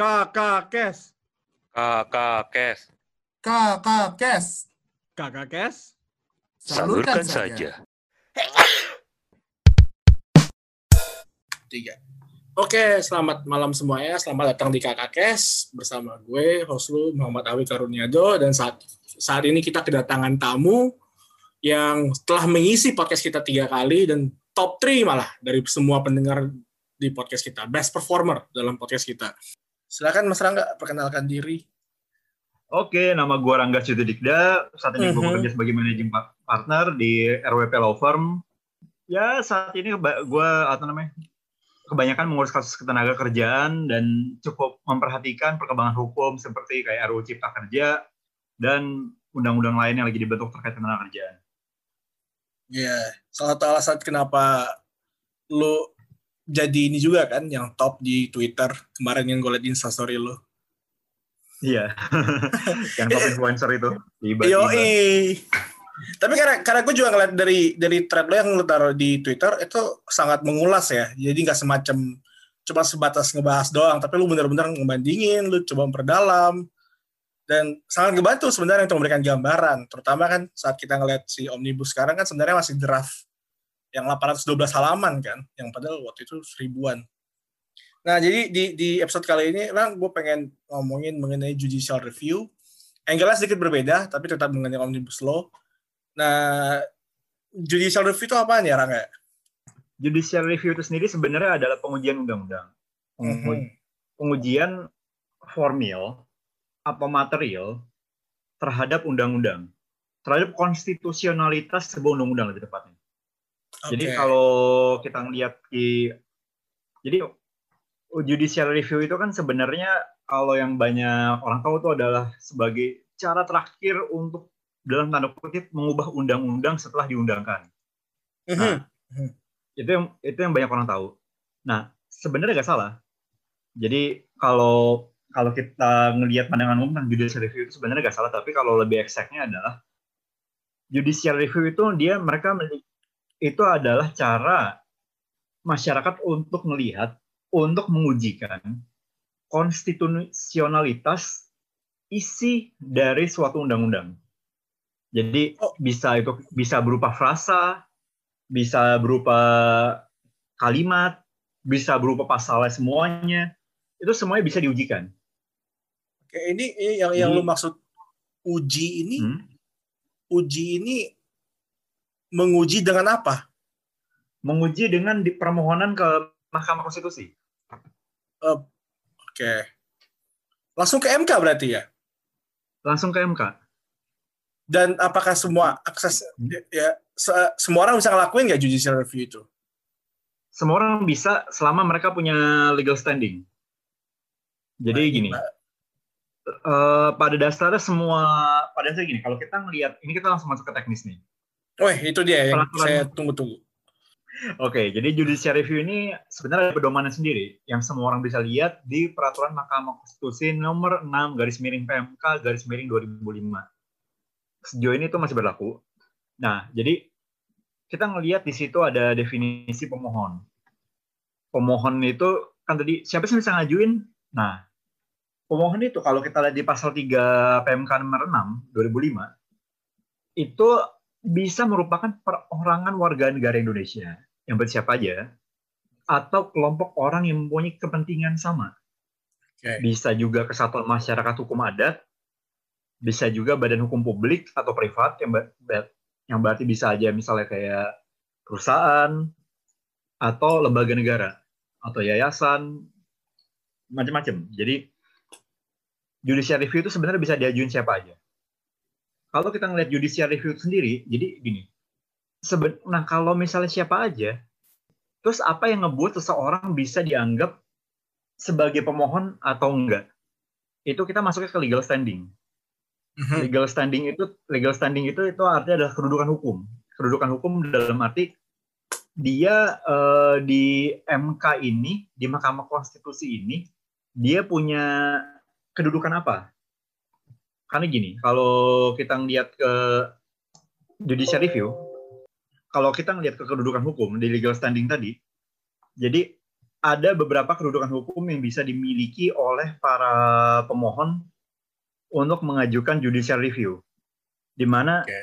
Kakak Kes. Kakak Kes. Kakak Kes. Kakak Kes. Salurkan saja. Tiga. Oke, selamat malam semuanya. Selamat datang di Kakak Kes bersama gue, host lu Muhammad Awi Karuniado dan saat saat ini kita kedatangan tamu yang telah mengisi podcast kita tiga kali dan top 3 malah dari semua pendengar di podcast kita, best performer dalam podcast kita. Silakan Mas Rangga perkenalkan diri. Oke, nama gue Rangga Dikda. Saat ini gue Mhm. bekerja sebagai managing pa- partner di RWP Law Firm. Ya, saat ini gue atau namanya kebanyakan mengurus kasus ketenaga kerjaan dan cukup memperhatikan perkembangan hukum seperti kayak RUU Cipta Kerja dan undang-undang lain yang lagi dibentuk terkait tenaga kerjaan. Ya, salah satu alasan kenapa lu jadi ini juga kan yang top di Twitter kemarin yang gue liat di Instastory lu. Iya, yang top influencer itu tiba-tiba. Yoi. Tapi karena karena gue juga ngeliat dari dari thread lo yang lo taruh di Twitter itu sangat mengulas ya. Jadi nggak semacam cuma sebatas ngebahas doang, tapi lu bener-bener ngebandingin, lu coba memperdalam dan sangat ngebantu sebenarnya untuk memberikan gambaran. Terutama kan saat kita ngeliat si omnibus sekarang kan sebenarnya masih draft yang 812 halaman kan, yang padahal waktu itu seribuan. Nah, jadi di, di episode kali ini, Bang, gue pengen ngomongin mengenai judicial review. Angle-nya sedikit berbeda, tapi tetap mengenai Omnibus Law. Nah, judicial review itu apaan ya, Rangga? Judicial review itu sendiri sebenarnya adalah pengujian undang-undang. Mhm. pengujian formil atau material terhadap undang-undang, terhadap konstitusionalitas sebuah undang-undang lebih tepatnya. Jadi kalau kita ngelihat di, jadi judicial review itu kan sebenarnya kalau yang banyak orang tahu itu adalah sebagai cara terakhir untuk dalam tanda kutip mengubah undang-undang setelah diundangkan Mhm. itu yang itu yang banyak orang tahu. Nah, sebenarnya nggak salah. Jadi kalau kalau kita ngelihat pandangan umum tentang judicial review itu sebenarnya nggak salah, tapi kalau lebih exactnya adalah judicial review itu dia mereka itu adalah cara masyarakat untuk melihat untuk mengujikan konstitusionalitas isi dari suatu undang-undang. Jadi Oh. bisa itu bisa berupa frasa, bisa berupa kalimat, bisa berupa pasalnya semuanya. Itu semuanya bisa diujikan. Oke, ini, ini yang yang lu maksud uji ini, Hmm. uji ini menguji dengan apa? Menguji dengan di permohonan ke Mahkamah Konstitusi. Oke. Langsung ke MK berarti ya? Langsung ke MK. Dan apakah semua akses ya se- semua orang bisa ngelakuin nggak judicial review itu? Semua orang bisa selama mereka punya legal standing. Jadi Nah, gini, eh, pada dasarnya semua, pada dasarnya gini, kalau kita ngelihat, ini kita langsung masuk ke teknis nih. Weh, itu dia yang Peraturan- saya tunggu-tunggu. Oke, jadi judicial review ini sebenarnya ada pedomannya sendiri yang semua orang bisa lihat di peraturan Mahkamah Konstitusi nomor 6 garis miring PMK garis miring 2005. Sejauh ini itu masih berlaku. Nah, jadi kita ngelihat di situ ada definisi pemohon. Pemohon itu kan tadi siapa sih yang bisa ngajuin? Nah, pemohon itu kalau kita lihat di pasal 3 PMK nomor 6 2005 itu bisa merupakan perorangan warga negara Indonesia yang bersiapa aja atau kelompok orang yang mempunyai kepentingan sama. Oke. Bisa juga kesatuan masyarakat hukum adat, bisa juga badan hukum publik atau privat yang ber- yang berarti bisa aja misalnya kayak perusahaan atau lembaga negara atau yayasan macam-macam. Jadi judicial review itu sebenarnya bisa diajuin siapa aja kalau kita ngelihat judicial review sendiri, jadi gini. Seben nah kalau misalnya siapa aja, terus apa yang ngebuat seseorang bisa dianggap sebagai pemohon atau enggak? Itu kita masuknya ke legal standing. Mhm. Legal standing itu legal standing itu itu artinya adalah kedudukan hukum. Kedudukan hukum dalam arti dia eh, di MK ini, di Mahkamah Konstitusi ini, dia punya kedudukan apa? Karena gini, kalau kita ngeliat ke judicial review, kalau kita ngeliat ke kedudukan hukum di legal standing tadi, jadi ada beberapa kedudukan hukum yang bisa dimiliki oleh para pemohon untuk mengajukan judicial review, di mana Oke.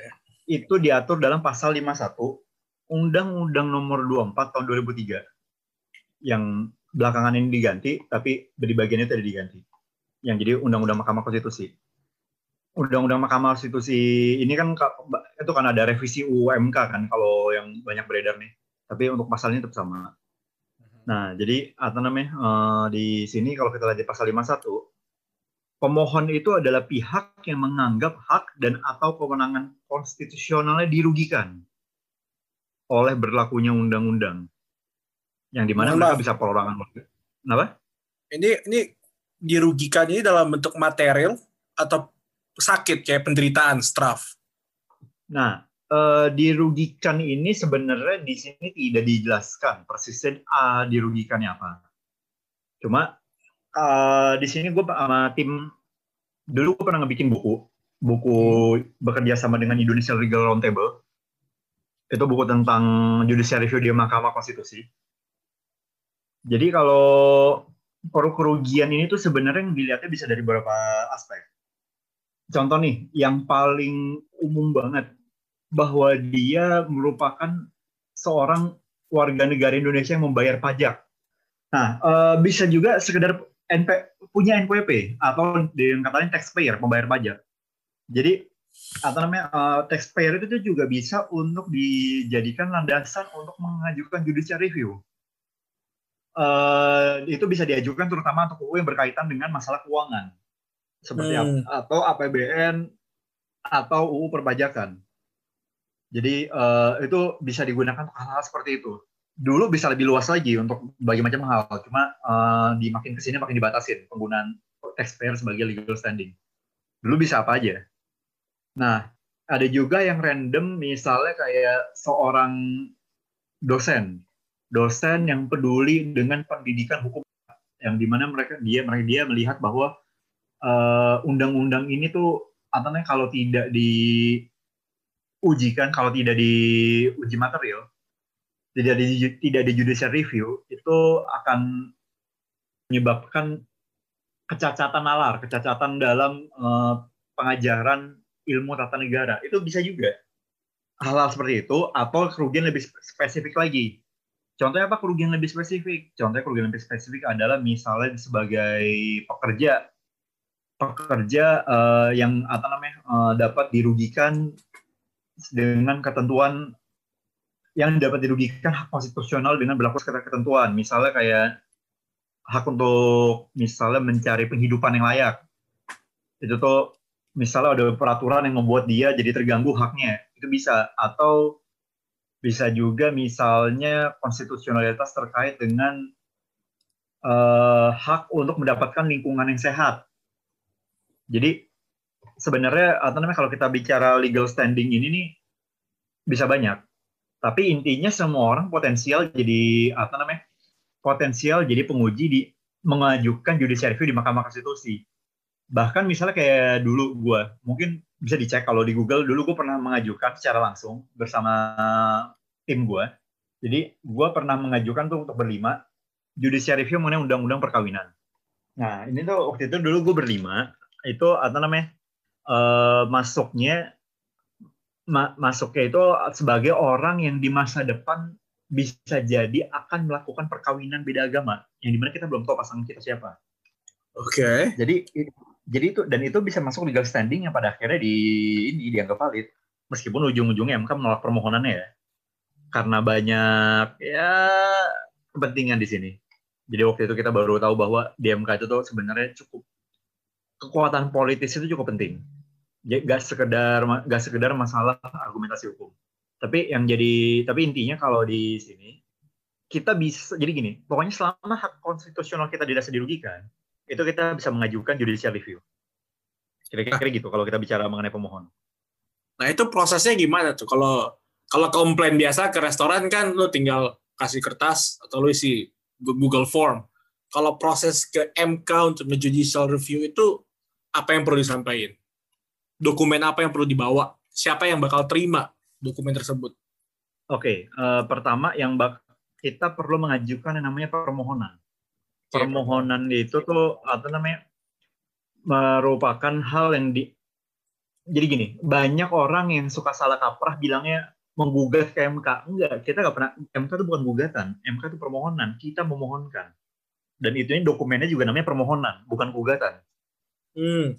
itu diatur dalam pasal 51 Undang-Undang Nomor 24 tahun 2003 yang belakangan ini diganti, tapi di bagian itu tidak diganti. Yang jadi Undang-Undang Mahkamah Konstitusi. Undang-Undang Mahkamah Konstitusi ini kan ka- itu kan ada revisi UMK kan kalau yang banyak beredar nih. Tapi untuk pasalnya tetap sama. Nah, jadi apa namanya eh, di sini kalau kita lihat di pasal 51 pemohon itu adalah pihak yang menganggap hak dan atau kewenangan konstitusionalnya dirugikan oleh berlakunya undang-undang. Yang di mana mereka bisa perorangan. Kenapa? Ini ini dirugikan ini dalam bentuk material atau sakit kayak penderitaan, straf. Nah, eh, dirugikan ini sebenarnya di sini tidak dijelaskan persisnya ah, dirugikannya apa. Cuma eh, di sini gue sama tim dulu gue pernah ngebikin buku, buku bekerja sama dengan Indonesia Legal Roundtable. Itu buku tentang judicial review di Mahkamah Konstitusi. Jadi kalau keru- kerugian ini tuh sebenarnya dilihatnya bisa dari beberapa aspek. Contoh nih, yang paling umum banget bahwa dia merupakan seorang warga negara Indonesia yang membayar pajak. Nah, eh, bisa juga sekedar NP, punya NPWP atau yang katanya taxpayer, pembayar pajak. Jadi apa namanya eh, taxpayer itu juga bisa untuk dijadikan landasan untuk mengajukan judicial review. Eh, itu bisa diajukan terutama untuk UU yang berkaitan dengan masalah keuangan seperti Hmm. atau APBN atau UU perpajakan. Jadi eh, itu bisa digunakan hal-hal seperti itu. Dulu bisa lebih luas lagi untuk bagi macam hal, cuma eh, di makin ke sini makin dibatasin penggunaan taxpayer sebagai legal standing. Dulu bisa apa aja. Nah, ada juga yang random, misalnya kayak seorang dosen, dosen yang peduli dengan pendidikan hukum, yang di mana mereka dia mereka dia melihat bahwa eh, undang-undang ini tuh apa kalau tidak diujikan, kalau tidak diuji material, tidak di tidak di judicial review itu akan menyebabkan kecacatan nalar, kecacatan dalam eh, pengajaran ilmu tata negara. Itu bisa juga hal-hal seperti itu atau kerugian lebih spe- spesifik lagi. Contohnya apa kerugian lebih spesifik? Contohnya kerugian lebih spesifik adalah misalnya sebagai pekerja pekerja eh, yang apa namanya eh, dapat dirugikan dengan ketentuan yang dapat dirugikan hak konstitusional dengan berlaku ketentuan. Misalnya kayak hak untuk misalnya mencari penghidupan yang layak. Itu tuh misalnya ada peraturan yang membuat dia jadi terganggu haknya. Itu bisa atau bisa juga misalnya konstitusionalitas terkait dengan eh, hak untuk mendapatkan lingkungan yang sehat. Jadi sebenarnya apa namanya kalau kita bicara legal standing ini nih bisa banyak. Tapi intinya semua orang potensial jadi apa namanya? potensial jadi penguji di mengajukan judicial review di Mahkamah Konstitusi. Bahkan misalnya kayak dulu gue, mungkin bisa dicek kalau di Google, dulu gue pernah mengajukan secara langsung bersama tim gue. Jadi gue pernah mengajukan tuh untuk berlima, judicial review mengenai undang-undang perkawinan. Nah ini tuh waktu itu dulu gue berlima, itu apa namanya, eh, masuknya ma- masuknya itu sebagai orang yang di masa depan bisa jadi akan melakukan perkawinan beda agama yang di mana kita belum tahu pasangan kita siapa. Oke. Jadi jadi itu dan itu bisa masuk legal standing yang pada akhirnya di ini dianggap valid meskipun ujung-ujungnya MK menolak permohonannya ya karena banyak ya kepentingan di sini. Jadi waktu itu kita baru tahu bahwa di MK itu tuh sebenarnya cukup kekuatan politis itu cukup penting. Gak sekedar gak sekedar masalah argumentasi hukum. Tapi yang jadi tapi intinya kalau di sini kita bisa jadi gini, pokoknya selama hak konstitusional kita dirasa dirugikan, itu kita bisa mengajukan judicial review. Kira-kira gitu kalau kita bicara mengenai pemohon. Nah itu prosesnya gimana tuh? Kalau kalau komplain biasa ke restoran kan lu tinggal kasih kertas atau lu isi Google Form. Kalau proses ke MK untuk nge-judicial review itu apa yang perlu disampaikan? Dokumen apa yang perlu dibawa? Siapa yang bakal terima dokumen tersebut? Oke, eh, pertama yang bak kita perlu mengajukan yang namanya permohonan. Oke, Permohonan itu tuh apa namanya merupakan hal yang di jadi gini, banyak orang yang suka salah kaprah bilangnya menggugat ke MK. Enggak, kita nggak pernah MK itu bukan gugatan, MK itu permohonan. Kita memohonkan. Dan itu dokumennya juga namanya permohonan, bukan gugatan. Hmm.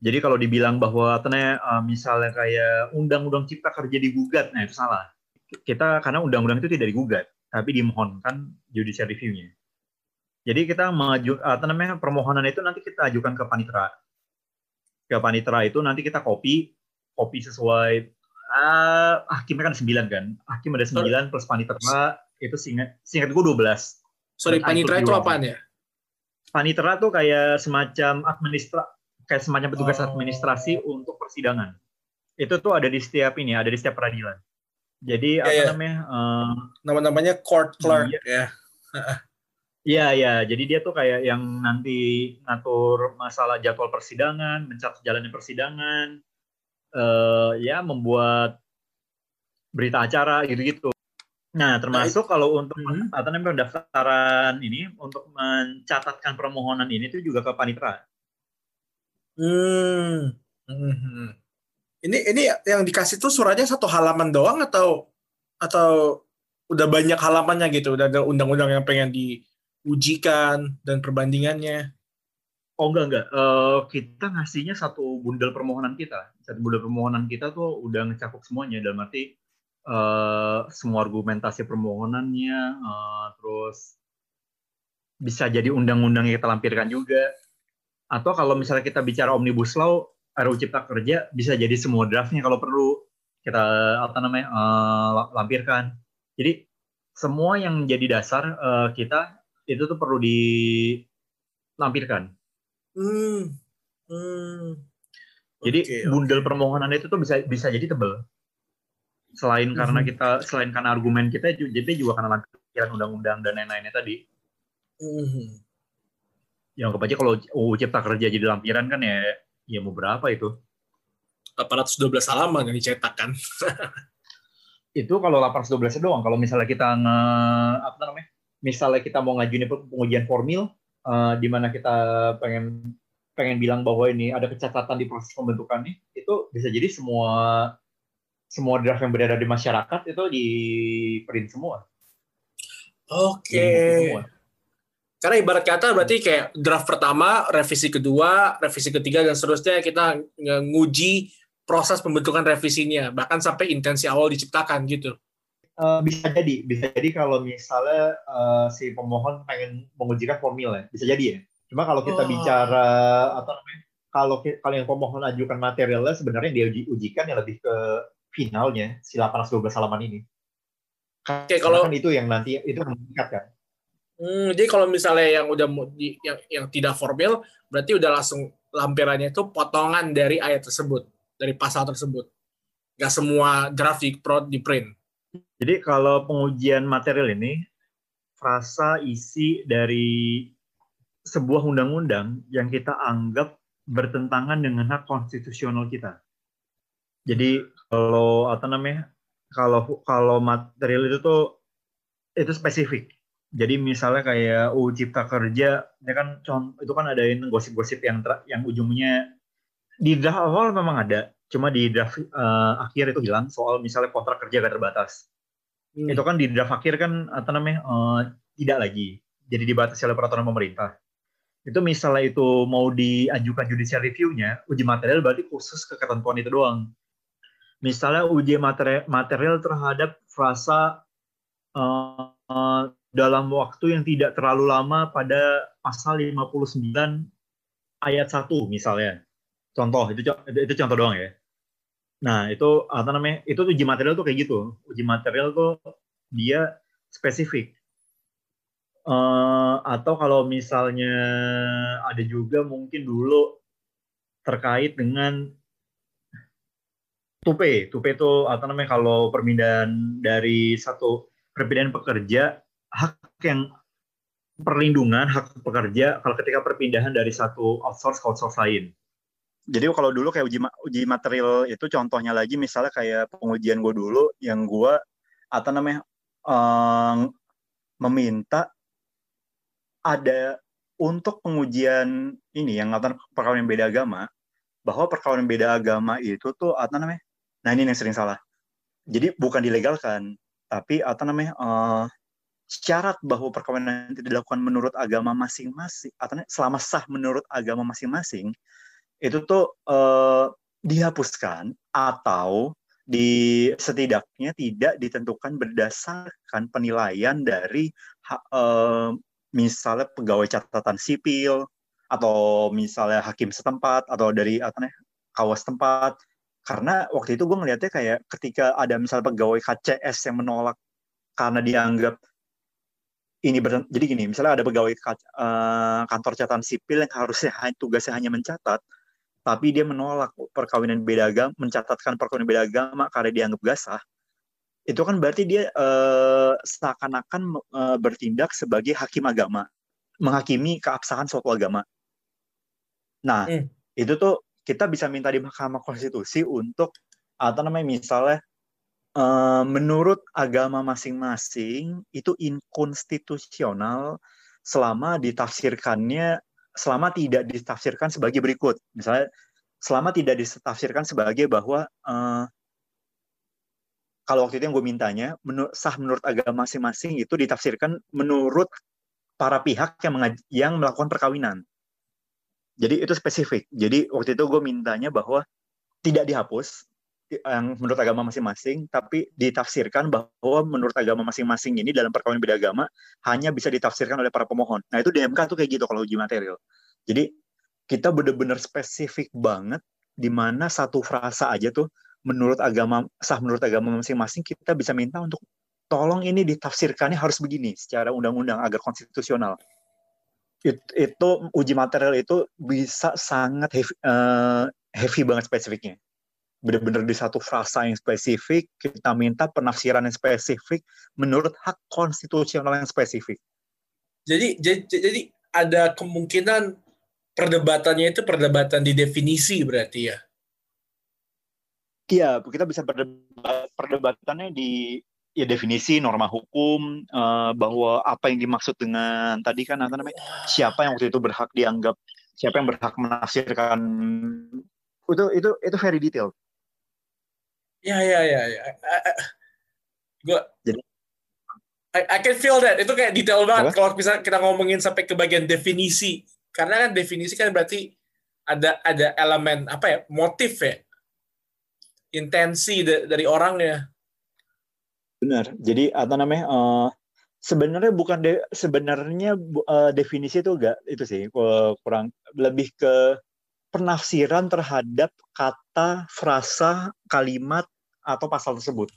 Jadi kalau dibilang bahwa ternyata uh, misalnya kayak undang-undang cipta kerja digugat, nah itu salah. Kita karena undang-undang itu tidak digugat, tapi dimohonkan judicial review-nya. Jadi kita maju apa namanya permohonan itu nanti kita ajukan ke panitera. Ke panitera itu nanti kita copy, copy sesuai uh, hakimnya kan 9 kan. Hakim ada 9 plus panitera itu singkat singkat gue 12. Sorry, ikut itu apaan ya? Panitera tuh kayak semacam administra kayak semacam petugas Oh. administrasi untuk persidangan. Itu tuh ada di setiap ini, ada di setiap peradilan. Jadi apa ya. namanya? eh, Nama-namanya court clerk Iya. ya. Iya, iya. Jadi dia tuh kayak yang nanti ngatur masalah jadwal persidangan, mencatat jalannya persidangan, eh ya membuat berita acara gitu-gitu. Nah, termasuk kalau untuk Hmm. namanya pendaftaran ini untuk mencatatkan permohonan ini itu juga ke panitera. Hmm. Mhm. Ini ini yang dikasih tuh suratnya satu halaman doang atau atau udah banyak halamannya gitu, udah ada undang-undang yang pengen diujikan dan perbandingannya. Oh enggak enggak, Eh, kita ngasihnya satu bundel permohonan kita. Satu bundel permohonan kita tuh udah ngecakup semuanya dalam arti eh, semua argumentasi permohonannya, eh, terus bisa jadi undang-undang yang kita lampirkan juga. Atau kalau misalnya kita bicara omnibus law, RUU Cipta Kerja bisa jadi semua draftnya kalau perlu kita apa namanya la- lampirkan. Jadi semua yang jadi dasar eh, kita itu tuh perlu dilampirkan. Hmm. Hmm. Jadi Oke, bundel oke. permohonan itu tuh bisa bisa jadi tebel. Selain karena Mhm. kita selain karena argumen kita jadi juga karena lampiran undang-undang dan lain-lainnya tadi. Mhm. Yang kebaca kalau UU Cipta Kerja jadi lampiran kan ya ya mau berapa itu? 812 halaman yang dicetak kan. Itu kalau 812 doang. Kalau misalnya kita nge apa namanya? Misalnya kita mau ngajuin pengujian formil eh, di mana kita pengen pengen bilang bahwa ini ada kecacatan di proses pembentukannya, itu bisa jadi semua semua draft yang beredar di masyarakat itu di print semua. Oke. Semua. Karena ibarat kata berarti kayak draft pertama, revisi kedua, revisi ketiga dan seterusnya kita nguji proses pembentukan revisinya, bahkan sampai intensi awal diciptakan gitu. Eh, bisa jadi, bisa jadi kalau misalnya eh, si pemohon pengen mengujikan formil ya, bisa jadi ya. Cuma kalau kita Oh. bicara apa namanya, kalau kalau yang pemohon ajukan materialnya sebenarnya yang dia uji, ujikan yang lebih ke finalnya si 812 halaman ini. Oke, kalau kan itu yang nanti itu yang mengikat kan. hmm, jadi kalau misalnya yang udah yang yang tidak formal, berarti udah langsung lampirannya itu potongan dari ayat tersebut, dari pasal tersebut. Gak semua draft di, pro- di print. Jadi kalau pengujian material ini frasa isi dari sebuah undang-undang yang kita anggap bertentangan dengan hak konstitusional kita. Jadi kalau apa namanya? Kalau kalau material itu tuh itu spesifik. Jadi misalnya kayak UU Cipta Kerja, ya kan itu kan ada yang gosip-gosip yang ter- yang ujungnya di draft awal memang ada, cuma di draft eh, akhir itu hilang soal misalnya kontrak kerja gak terbatas Hmm. itu kan di draft akhir kan apa namanya eh, tidak lagi jadi dibatasi oleh peraturan pemerintah itu misalnya itu mau diajukan judicial review-nya uji material berarti khusus ke ketentuan itu doang misalnya uji material, material terhadap frasa eh, eh, dalam waktu yang tidak terlalu lama pada pasal 59 ayat 1 misalnya contoh itu itu contoh doang ya Nah, itu apa namanya? Itu uji material tuh kayak gitu. Uji material tuh dia spesifik. Eh, atau kalau misalnya ada juga mungkin dulu terkait dengan tupe. Tupe itu apa namanya? Kalau permindahan dari satu perpindahan pekerja, hak yang perlindungan hak pekerja kalau ketika perpindahan dari satu outsource ke outsource lain. Jadi kalau dulu kayak uji uji material itu contohnya lagi misalnya kayak pengujian gue dulu yang gue apa namanya eh, meminta ada untuk pengujian ini yang ngatakan perkawinan beda agama bahwa perkawinan beda agama itu tuh apa namanya? Nah ini yang sering salah. Jadi bukan dilegalkan, tapi apa namanya? eh, syarat bahwa perkawinan itu dilakukan menurut agama masing-masing, atau selama sah menurut agama masing-masing, itu tuh eh, dihapuskan atau di setidaknya tidak ditentukan berdasarkan penilaian dari eh, misalnya pegawai catatan sipil atau misalnya hakim setempat atau dari namanya kawas tempat karena waktu itu gue ngelihatnya kayak ketika ada misalnya pegawai KCS yang menolak karena dianggap ini ber- jadi gini misalnya ada pegawai K- eh, kantor catatan sipil yang harusnya ha- tugasnya hanya mencatat tapi dia menolak perkawinan beda agama mencatatkan perkawinan beda agama karena dianggap gasah itu kan berarti dia eh, seakan-akan eh, bertindak sebagai hakim agama menghakimi keabsahan suatu agama nah Hmm. itu tuh kita bisa minta di Mahkamah Konstitusi untuk atau namanya misalnya eh, menurut agama masing-masing itu inkonstitusional selama ditafsirkannya selama tidak ditafsirkan sebagai berikut. Misalnya selama tidak ditafsirkan sebagai bahwa eh, kalau waktu itu yang gue mintanya menur- sah menurut agama masing-masing itu ditafsirkan menurut para pihak yang yang melakukan perkawinan jadi itu spesifik jadi waktu itu gue mintanya bahwa tidak dihapus yang menurut agama masing-masing, tapi ditafsirkan bahwa menurut agama masing-masing ini dalam perkawinan beda agama hanya bisa ditafsirkan oleh para pemohon. Nah itu di MK tuh kayak gitu kalau uji material. Jadi kita benar-benar spesifik banget di mana satu frasa aja tuh menurut agama sah menurut agama masing-masing kita bisa minta untuk tolong ini ditafsirkannya harus begini secara undang-undang agar konstitusional. It- itu uji material itu bisa sangat heavy, eh, heavy banget spesifiknya benar-benar di satu frasa yang spesifik, kita minta penafsiran yang spesifik menurut hak konstitusional yang spesifik. Jadi, jadi jadi ada kemungkinan perdebatannya itu perdebatan di definisi berarti ya. Iya, kita bisa berdebat, perdebatannya di ya definisi norma hukum eh, bahwa apa yang dimaksud dengan tadi kan apa namanya siapa yang waktu itu berhak dianggap siapa yang berhak menafsirkan itu itu itu very detailed. Ya ya ya ya. Gue Jadi- I, I can feel that itu kayak detail banget Apa? kalau bisa kita ngomongin sampai ke bagian definisi karena kan definisi kan berarti ada ada elemen apa ya motif ya intensi da- dari orangnya Benar. Jadi apa namanya? eh, sebenarnya bukan de- sebenarnya eh, definisi itu enggak itu sih kurang lebih ke penafsiran terhadap kata, frasa, kalimat atau pasal tersebut.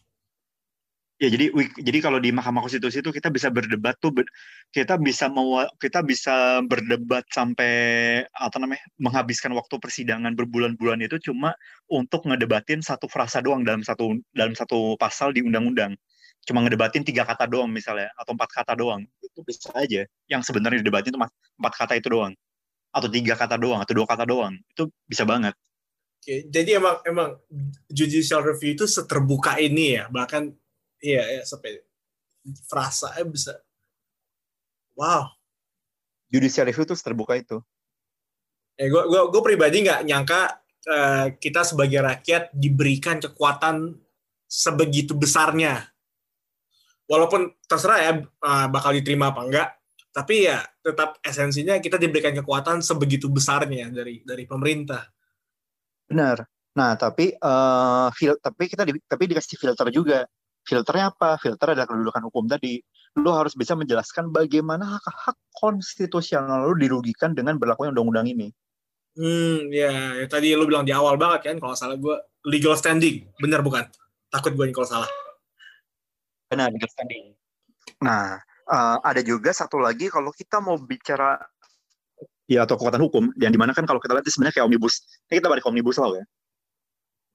Ya jadi jadi kalau di Mahkamah Konstitusi itu kita bisa berdebat tuh kita bisa kita bisa berdebat sampai apa namanya menghabiskan waktu persidangan berbulan-bulan itu cuma untuk ngedebatin satu frasa doang dalam satu dalam satu pasal di undang-undang cuma ngedebatin tiga kata doang misalnya atau empat kata doang. Itu bisa aja. Yang sebenarnya didebatin itu empat kata itu doang. Atau tiga kata doang atau dua kata doang. Itu bisa banget. Oke, jadi emang emang judicial review itu seterbuka ini ya. Bahkan iya ya sampai frasa eh, bisa. Wow. Judicial review itu terbuka itu. Eh, gue gue gue pribadi nggak nyangka eh, kita sebagai rakyat diberikan kekuatan sebegitu besarnya. Walaupun terserah ya eh, bakal diterima apa enggak, tapi ya tetap esensinya kita diberikan kekuatan sebegitu besarnya dari dari pemerintah. benar nah tapi eh fil tapi kita di- tapi dikasih filter juga filternya apa filter adalah kedudukan hukum tadi lu harus bisa menjelaskan bagaimana hak hak konstitusional lu dirugikan dengan berlakunya undang-undang ini Hmm, ya, ya tadi lu bilang di awal banget kan, kalau salah gue legal standing, bener bukan? Takut gue kalau salah. Benar, legal standing. Nah, eh, ada juga satu lagi kalau kita mau bicara ya atau kekuatan hukum, yang di mana kan kalau kita lihat ini sebenarnya kayak omnibus. Ini kita balik omnibus law ya.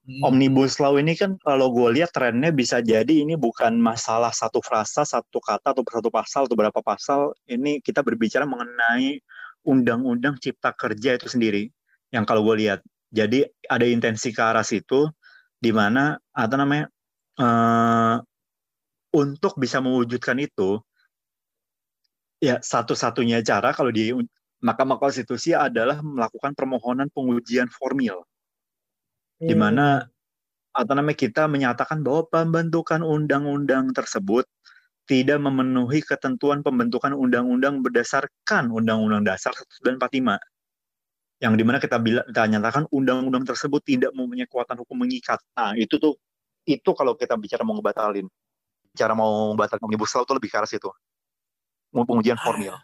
Hmm. Omnibus law ini kan kalau gue lihat trennya bisa jadi ini bukan masalah satu frasa, satu kata atau satu pasal atau berapa pasal. Ini kita berbicara mengenai undang-undang cipta kerja itu sendiri. Yang kalau gue lihat, jadi ada intensi ke arah situ, di mana apa namanya eh, untuk bisa mewujudkan itu ya satu-satunya cara kalau di Mahkamah Konstitusi adalah melakukan permohonan pengujian formil. Di mana atau namanya kita menyatakan bahwa pembentukan undang-undang tersebut tidak memenuhi ketentuan pembentukan undang-undang berdasarkan Undang-Undang Dasar 1945 yang di mana kita bila, kita nyatakan undang-undang tersebut tidak mempunyai kekuatan hukum mengikat. Nah itu tuh itu kalau kita bicara mau ngebatalin, bicara mau batalin omnibus law itu lebih ke arah situ, pengujian formil.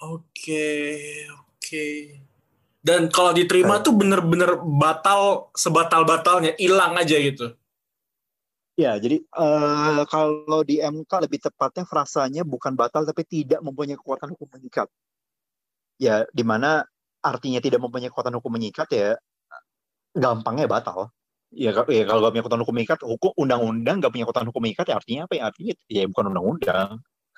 Oke, oke. Dan kalau diterima tuh bener-bener batal sebatal-batalnya, hilang aja gitu. Ya, jadi eh, kalau di MK lebih tepatnya frasanya bukan batal tapi tidak mempunyai kekuatan hukum mengikat. Ya, di mana artinya tidak mempunyai kekuatan hukum mengikat ya gampangnya batal. Ya, ya kalau gak punya kekuatan hukum mengikat, hukum undang-undang gak punya kekuatan hukum mengikat ya artinya apa ya? Artinya ya bukan undang-undang.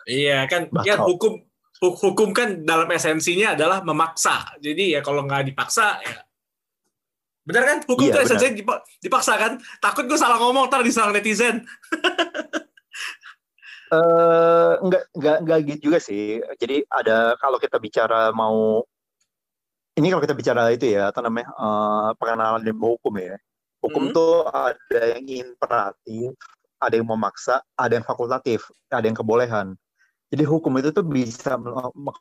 Iya kan, ya hukum hu- hukum kan dalam esensinya adalah memaksa. Jadi ya kalau nggak dipaksa ya Bener kan? Hukum Iya, benar. esensinya dipa- dipaksa kan? Takut gue salah ngomong ntar diserang netizen. Eh enggak enggak enggak gitu juga sih. Jadi ada kalau kita bicara mau ini kalau kita bicara itu ya, apa namanya? eh pengenalan ilmu hukum ya. Hukum Hmm. tuh ada yang imperatif, ada yang memaksa, ada yang fakultatif, ada yang kebolehan. Jadi hukum itu tuh bisa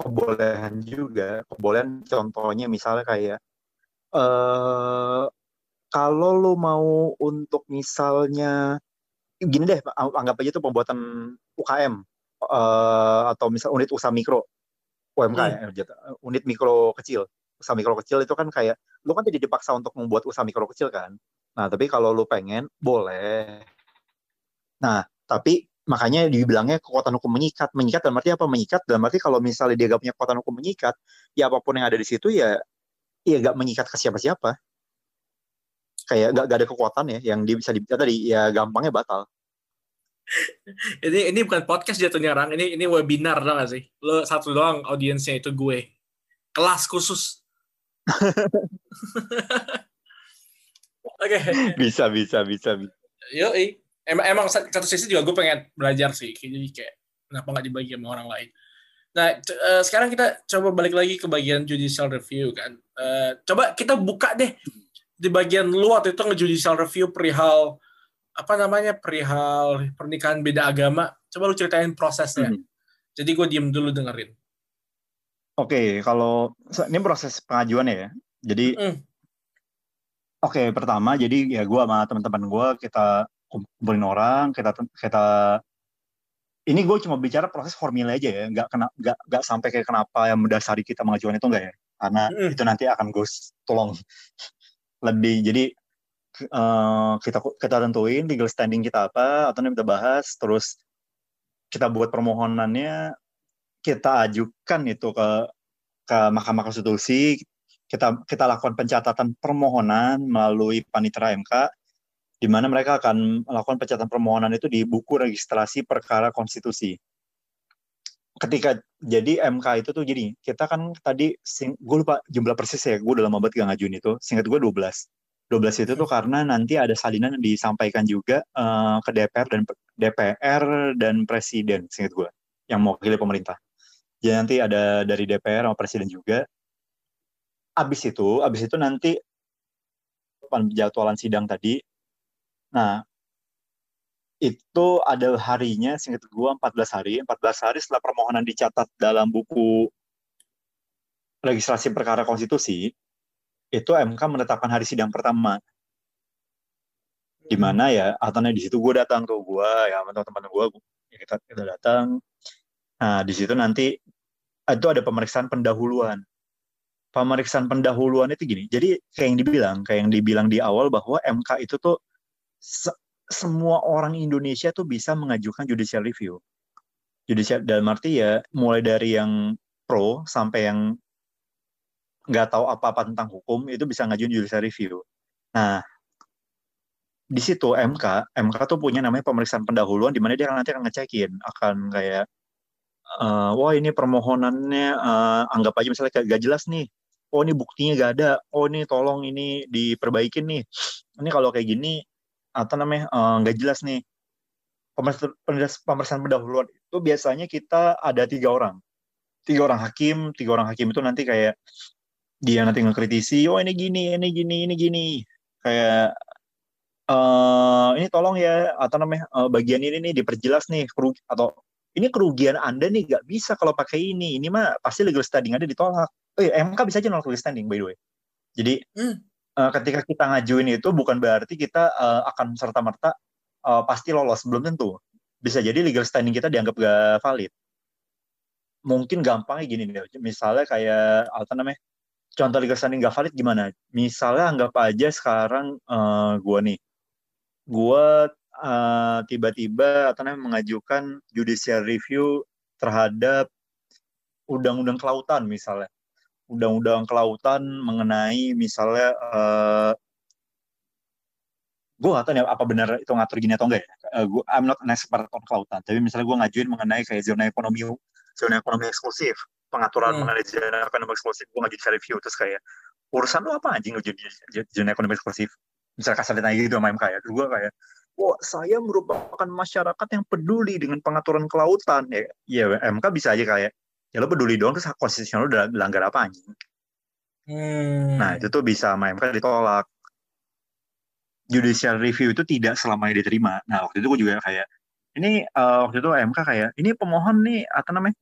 kebolehan juga. Kebolehan contohnya misalnya kayak eh kalau lu mau untuk misalnya gini deh, anggap aja tuh pembuatan UKM eh, atau misal unit usaha mikro UMKM gitu, unit mikro kecil usaha mikro kecil itu kan kayak lu kan tidak dipaksa untuk membuat usaha mikro kecil kan nah tapi kalau lu pengen boleh nah tapi makanya dibilangnya kekuatan hukum mengikat mengikat dalam arti apa mengikat dalam arti kalau misalnya dia gak punya kekuatan hukum mengikat ya apa pun yang ada di situ ya ya gak mengikat ke siapa-siapa kayak gak, gak ada kekuatan ya yang dia bisa di, tadi ya gampangnya batal Ini ini bukan podcast jatuhnya orang. Ini ini webinar tau gak sih? Lo satu doang audiensnya itu gue. Kelas khusus. Oke. bisa bisa bisa, bisa. Yo, emang emang satu sisi juga gue pengen belajar sih. Jadi kayak kenapa nggak dibagi sama orang lain. Nah, eh, sekarang kita coba balik lagi ke bagian judicial review kan. Eh, coba kita buka deh di bagian lu waktu itu nge-judicial review perihal apa namanya perihal pernikahan beda agama. Coba lu ceritain prosesnya. Mhm. Jadi gue diem dulu dengerin. Oke, kalau ini proses pengajuan ya. Jadi Mm. Oke pertama jadi ya gua sama teman-teman gua kita kumpulin orang, kita kita ini gue cuma bicara proses formilnya aja ya, nggak kena nggak nggak sampai kayak kenapa yang mendasari kita mengajukan itu enggak ya, karena Mm. itu nanti akan gue tolong lebih. Jadi eh, kita kita tentuin legal standing kita apa, atau kita bahas, terus kita buat permohonannya, kita ajukan itu ke ke Mahkamah Konstitusi, kita kita lakukan pencatatan permohonan melalui panitera MK, di mana mereka akan melakukan pencatatan permohonan itu di buku registrasi perkara konstitusi. Ketika jadi MK itu tuh jadi kita kan tadi sing, gue lupa jumlah persis ya, gue udah lama banget gak ngajuin itu. Singkat gue 12. 12 itu tuh karena nanti ada salinan yang disampaikan juga eh, ke DPR dan DPR dan presiden, singkat gue, yang mewakili pemerintah. Jadi nanti ada dari DPR sama presiden juga. Abis itu, abis itu nanti penjadwalan sidang tadi. Nah, itu ada harinya, singkat gua 14 hari. 14 hari setelah permohonan dicatat dalam buku registrasi perkara konstitusi, itu MK menetapkan hari sidang pertama. Di mana ya, atau di situ gue datang tuh gue ya teman-teman gue, ya kita kita datang. Nah, di situ nanti itu ada pemeriksaan pendahuluan. Pemeriksaan pendahuluan itu gini. Jadi kayak yang dibilang, kayak yang dibilang di awal bahwa MK itu tuh se- semua orang Indonesia tuh bisa mengajukan judicial review. Judicial dalam arti ya mulai dari yang pro sampai yang nggak tahu apa-apa tentang hukum itu bisa ngajuin judicial review. Nah, di situ MK, MK tuh punya namanya pemeriksaan pendahuluan di mana dia nanti akan ngecekin, akan kayak eh, wah ini permohonannya eh, anggap aja misalnya gak jelas nih. Oh ini buktinya gak ada. Oh ini tolong ini diperbaikin nih. Ini kalau kayak gini apa namanya eh, nggak jelas nih. pemeriksaan, pendahuluan itu biasanya kita ada tiga orang tiga orang hakim tiga orang hakim itu nanti kayak dia nanti ngekritisi oh ini gini ini gini ini gini kayak eh ini tolong ya atau namanya eh, bagian ini nih diperjelas nih kerugi, atau ini kerugian anda nih nggak bisa kalau pakai ini ini mah pasti legal standing ada ditolak oh ya MK bisa aja nolak legal standing by the way. Jadi Hmm. eh, ketika kita ngajuin itu bukan berarti kita eh, akan serta merta pasti lolos belum tentu. Bisa jadi legal standing kita dianggap gak valid. Mungkin gampangnya gini deh misalnya kayak apa namanya contoh legal standing gak valid gimana? Misalnya anggap aja sekarang eh, gua nih. Gua eh, tiba-tiba atau namanya mengajukan judicial review terhadap undang-undang kelautan misalnya undang-undang kelautan mengenai misalnya eh, gue gak tahu nih apa benar itu ngatur gini atau enggak ya. Eh, gua, I'm not an expert on kelautan, tapi misalnya gue ngajuin mengenai kayak zona ekonomi zona ekonomi eksklusif, pengaturan Hmm. mengenai zona ekonomi eksklusif, gue ngajuin review terus kayak urusan lu apa anjing ngajuin zona ekonomi eksklusif? Misalnya kasar ditanya gitu sama MK ya, terus gue kayak Wah, saya merupakan masyarakat yang peduli dengan pengaturan kelautan. Ya, ya MK bisa aja kayak, ya lo peduli doang, terus konstitusional udah melanggar apa anjing? Hmm. Nah, itu tuh bisa sama MK ditolak. Judicial review itu tidak selamanya diterima. Nah, waktu itu gue juga kayak, ini eh, waktu itu MK kayak, ini pemohon nih, apa namanya,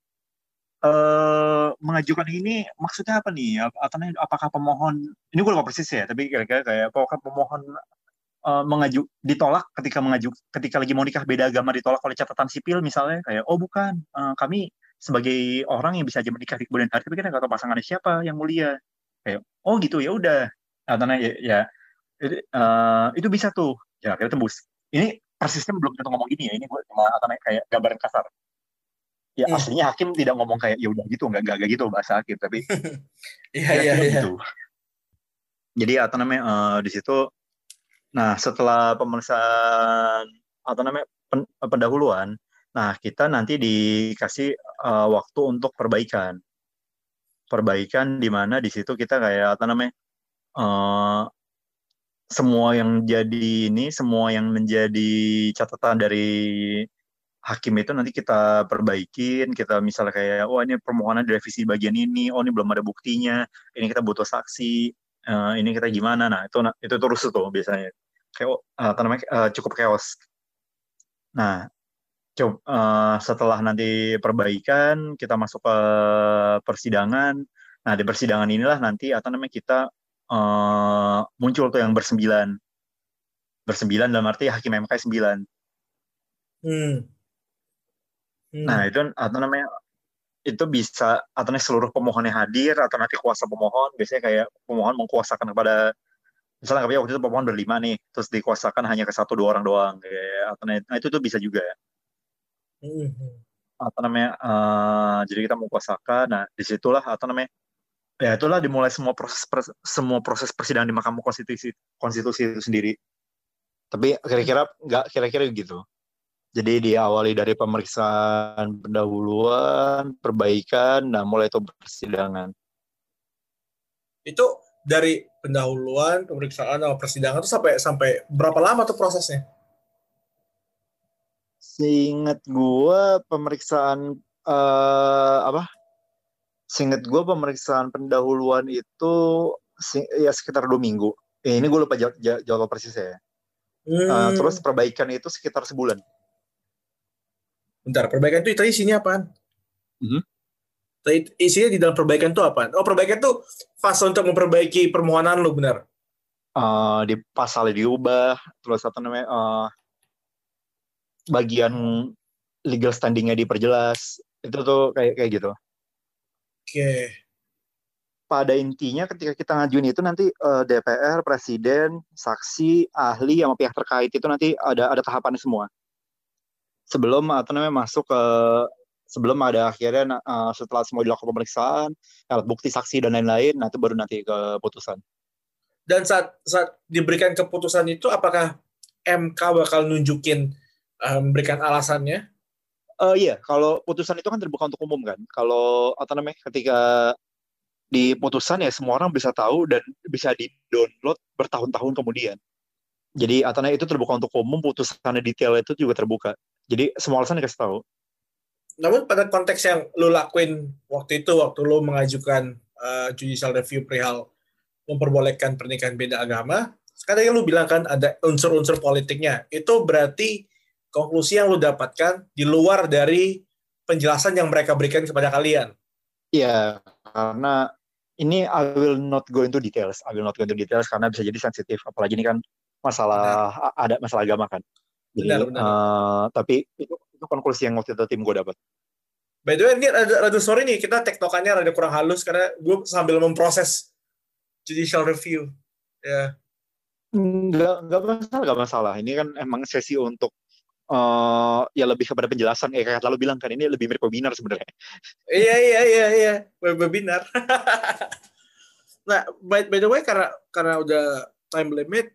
eh mengajukan ini maksudnya apa nih? Atau apakah pemohon, ini gue lupa persis ya, tapi kira-kira kayak, apakah pemohon eh, mengaju ditolak ketika mengaju ketika lagi mau nikah beda agama ditolak oleh catatan sipil misalnya kayak oh bukan eh, kami sebagai orang yang bisa aja menikah di kemudian hari tapi kita nggak tahu pasangannya siapa yang mulia kayak oh gitu ya udah atau ya, ya itu, eh, itu bisa tuh ya kita tembus ini persisnya belum tentu ngomong gini ya ini gue cuma atau kayak gambaran kasar ya Hmm. aslinya hakim tidak ngomong kayak ya udah gitu nggak nggak gitu bahasa hakim tapi Iya iya kira-kira iya. gitu. Jadi apa namanya eh, di situ, nah setelah pemeriksaan atau namanya pen- pendahuluan, nah kita nanti dikasih eh, waktu untuk perbaikan, perbaikan di mana di situ kita kayak apa namanya eh, semua yang jadi ini, semua yang menjadi catatan dari hakim itu nanti kita perbaikin, kita misalnya kayak, oh ini permohonan direvisi bagian ini, oh ini belum ada buktinya, ini kita butuh saksi, eh, ini kita gimana, nah itu itu terus tuh biasanya, kayak apa namanya eh, cukup chaos. Nah, coba setelah nanti perbaikan, kita masuk ke persidangan. Nah di persidangan inilah nanti apa namanya kita eh, muncul tuh yang bersembilan, bersembilan dalam arti hakim MK sembilan. Hmm. Hmm. Nah, itu atau namanya itu bisa atau namanya seluruh pemohonnya hadir atau nanti kuasa pemohon biasanya kayak pemohon mengkuasakan kepada misalnya kayak waktu itu pemohon berlima nih terus dikuasakan hanya ke satu dua orang doang kayak atau nah itu tuh bisa juga Hmm. atau namanya eh, jadi kita mengkuasakan nah di situlah atau namanya ya itulah dimulai semua proses pers- semua proses persidangan di Mahkamah Konstitusi konstitusi itu sendiri tapi kira-kira nggak kira-kira gitu jadi diawali dari pemeriksaan pendahuluan, perbaikan, nah mulai itu persidangan. Itu dari pendahuluan, pemeriksaan, sama persidangan itu sampai sampai berapa lama tuh prosesnya? Seingat gua pemeriksaan eh, apa? Seingat gua pemeriksaan pendahuluan itu ya sekitar dua minggu. Eh, ini gue lupa jawab, jawab persisnya ya. Eh, Hmm. terus perbaikan itu sekitar sebulan. Bentar, perbaikan itu tadi isinya apaan? Mhm. Tadi isinya di dalam perbaikan itu apaan? Oh, perbaikan itu fase untuk memperbaiki permohonan lu, benar? Eh, di pasalnya diubah, terus apa namanya? eh, bagian legal standingnya diperjelas. Itu tuh kayak kayak gitu. Oke. pada intinya ketika kita ngajuin itu nanti eh, DPR, presiden, saksi, ahli sama pihak terkait itu nanti ada ada tahapannya semua. Sebelum atau namanya masuk ke sebelum ada akhirnya eh, setelah semua dilakukan pemeriksaan, alat bukti saksi dan lain-lain, itu baru nanti ke putusan. Dan saat saat diberikan keputusan itu apakah MK bakal nunjukin memberikan alasannya? Eh iya, kalau putusan itu kan terbuka untuk umum kan. Kalau apa namanya ketika di putusan ya semua orang bisa tahu dan bisa di-download bertahun-tahun kemudian. Jadi atau itu terbuka untuk umum, putusannya detail itu juga terbuka. Jadi semua alasan dikasih tahu. Namun pada konteks yang lu lakuin waktu itu, waktu lu mengajukan uh, judicial review perihal memperbolehkan pernikahan beda agama, sekarang yang lu bilang kan ada unsur-unsur politiknya. Itu berarti konklusi yang lu dapatkan di luar dari penjelasan yang mereka berikan kepada kalian. Iya, karena ini I will not go into details. I will not go into details karena bisa jadi sensitif. Apalagi ini kan masalah ada masalah agama kan. Jadi, Benar, benar. eh, tapi itu, itu konklusi yang waktu itu tim gue dapat. By the way, ini ada, rada sorry nih, kita tektokannya rada kurang halus karena gue sambil memproses judicial review. Ya, Nggak, nggak masalah, nggak masalah. Ini kan emang sesi untuk eh ya lebih kepada penjelasan. Eh, kayak lalu bilang kan ini lebih mirip webinar sebenarnya. iya iya iya iya, Web- webinar. nah, by, by the way, karena karena udah time limit,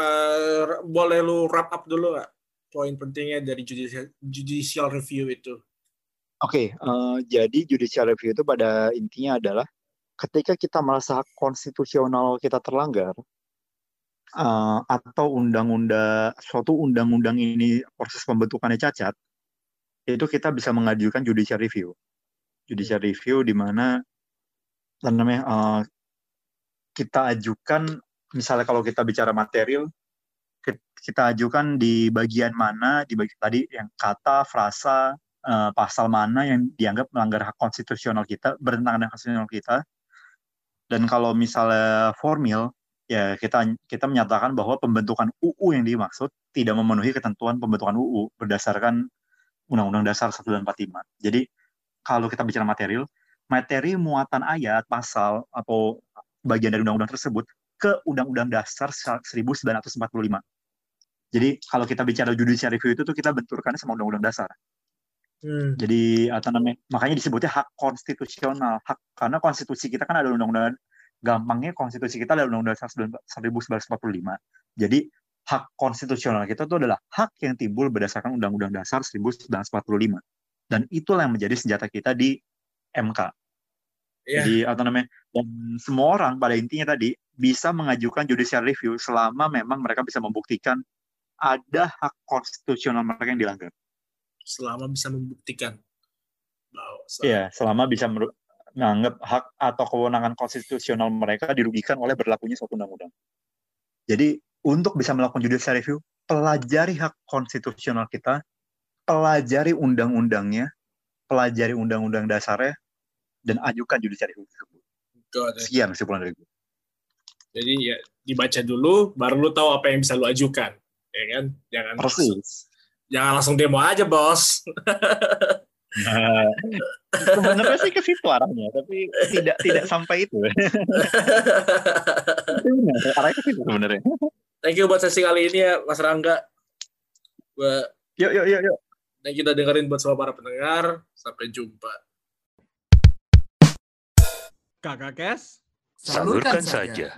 eh, boleh lu wrap up dulu nggak poin pentingnya dari judicial, judicial review itu? Oke, eh, jadi judicial review itu pada intinya adalah ketika kita merasa konstitusional kita terlanggar eh, atau undang-undang suatu undang-undang ini proses pembentukannya cacat, itu kita bisa mengajukan judicial review. Judicial review di mana namanya eh, kita ajukan misalnya kalau kita bicara material ki- kita ajukan di bagian mana di bagian tadi yang kata frasa eh, pasal mana yang dianggap melanggar hak konstitusional kita, bertentangan dengan hak konstitusional kita. Dan kalau misalnya formil, ya kita kita menyatakan bahwa pembentukan UU yang dimaksud tidak memenuhi ketentuan pembentukan UU berdasarkan Undang-Undang Dasar 1945. Jadi kalau kita bicara material, materi muatan ayat, pasal atau bagian dari undang-undang tersebut ke Undang-Undang Dasar 1945. Jadi kalau kita bicara judicial review itu tuh kita benturkannya sama Undang-Undang Dasar. Hmm. Jadi apa namanya? Makanya disebutnya hak konstitusional. Hak karena konstitusi kita kan ada undang-undang gampangnya konstitusi kita ada undang-undang Dasar 1945. Jadi hak konstitusional kita itu adalah hak yang timbul berdasarkan undang-undang Dasar 1945. Dan itulah yang menjadi senjata kita di MK. Iya. Jadi apa namanya? Dan semua orang pada intinya tadi bisa mengajukan judicial review selama memang mereka bisa membuktikan ada hak konstitusional mereka yang dilanggar. Selama bisa membuktikan bahwa Iya, selama bisa meru- menganggap hak atau kewenangan konstitusional mereka dirugikan oleh berlakunya suatu undang-undang. Jadi, untuk bisa melakukan judicial review, pelajari hak konstitusional kita, pelajari undang-undangnya, pelajari undang-undang dasarnya, dan ajukan judicial review tersebut. Sekian kesimpulan dari gue. Jadi ya dibaca dulu, baru lu tahu apa yang bisa lu ajukan, ya kan? Jangan Persis. jangan langsung demo aja bos. Nah, sebenarnya sih ke situ arahnya, tapi tidak tidak sampai itu. Benar, arahnya ke situ sebenarnya. Thank you buat sesi kali ini ya Mas Rangga. Gua Yuk, yuk, yuk, yuk. thank you udah dengerin buat semua para pendengar. Sampai jumpa. Kakak Kes? Salurkan saja.